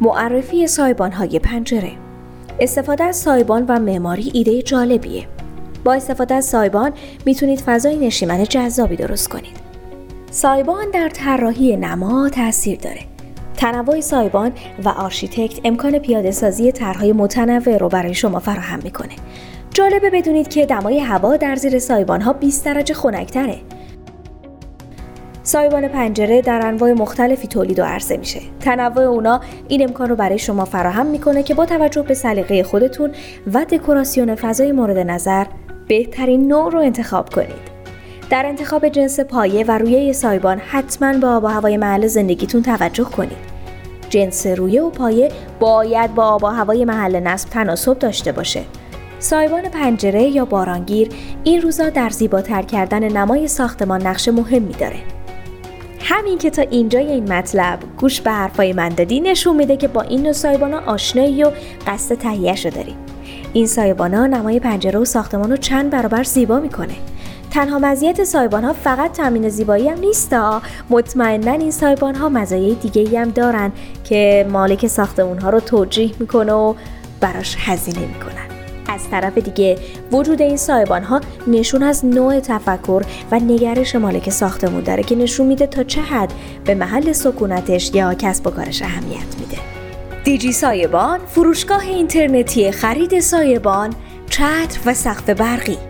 معرفی سایبان های پنجره. استفاده از سایبان در معماری ایده جالبیه. با استفاده از سایبان می‌تونید فضای نشیمن جذابی درست کنید. سایبان در طراحی نما تاثیر داره. تنوع سایبان و آرشیتکت امکان پیاده سازی طرحهای متنوع رو برای شما فراهم می‌کنه. جالبه بدونید که دمای هوا در زیر سایبان ها 20 درجه خنکتره. سایبان پنجره در انواع مختلفی تولید و عرضه میشه. تنوع اونا این امکان رو برای شما فراهم می‌کنه که با توجه به سلیقه خودتون و دکوراسیون فضای مورد نظر بهترین نوع رو انتخاب کنید. در انتخاب جنس پایه و رویه سایبان حتما به آب و هوای محل زندگیتون توجه کنید. جنس رویه و پایه باید با آب و هوای محل نصب تناسب داشته باشه. سایبان پنجره یا بارانگیر این روزا در زیباتر کردن نمای ساختمان نقش مهمی داره. همین که تا اینجای این مطلب گوش به حرفای من دادی نشون میده که با این نوع سایبانا آشنایی و قصد تهیهش رو داری این سایبانا نمای پنجره و ساختمان رو چند برابر زیبا می‌کنه. تنها مزیت سایبان ها فقط تامین زیبایی هم نیست مطمئنا این سایبان ها مزایای دیگه هم دارن که مالک ساختمون ها رو توجیه می‌کنه و براش هزینه می‌کنن از طرف دیگه. وجود این سایبان ها نشون از نوع تفکر و نگرش مالک ساختمون داره که نشون میده تا چه حد به محل سکونتش یا کسب و کارش اهمیت میده. دیجی سایبان فروشگاه اینترنتی خرید سایبان چتر و سقف برقی.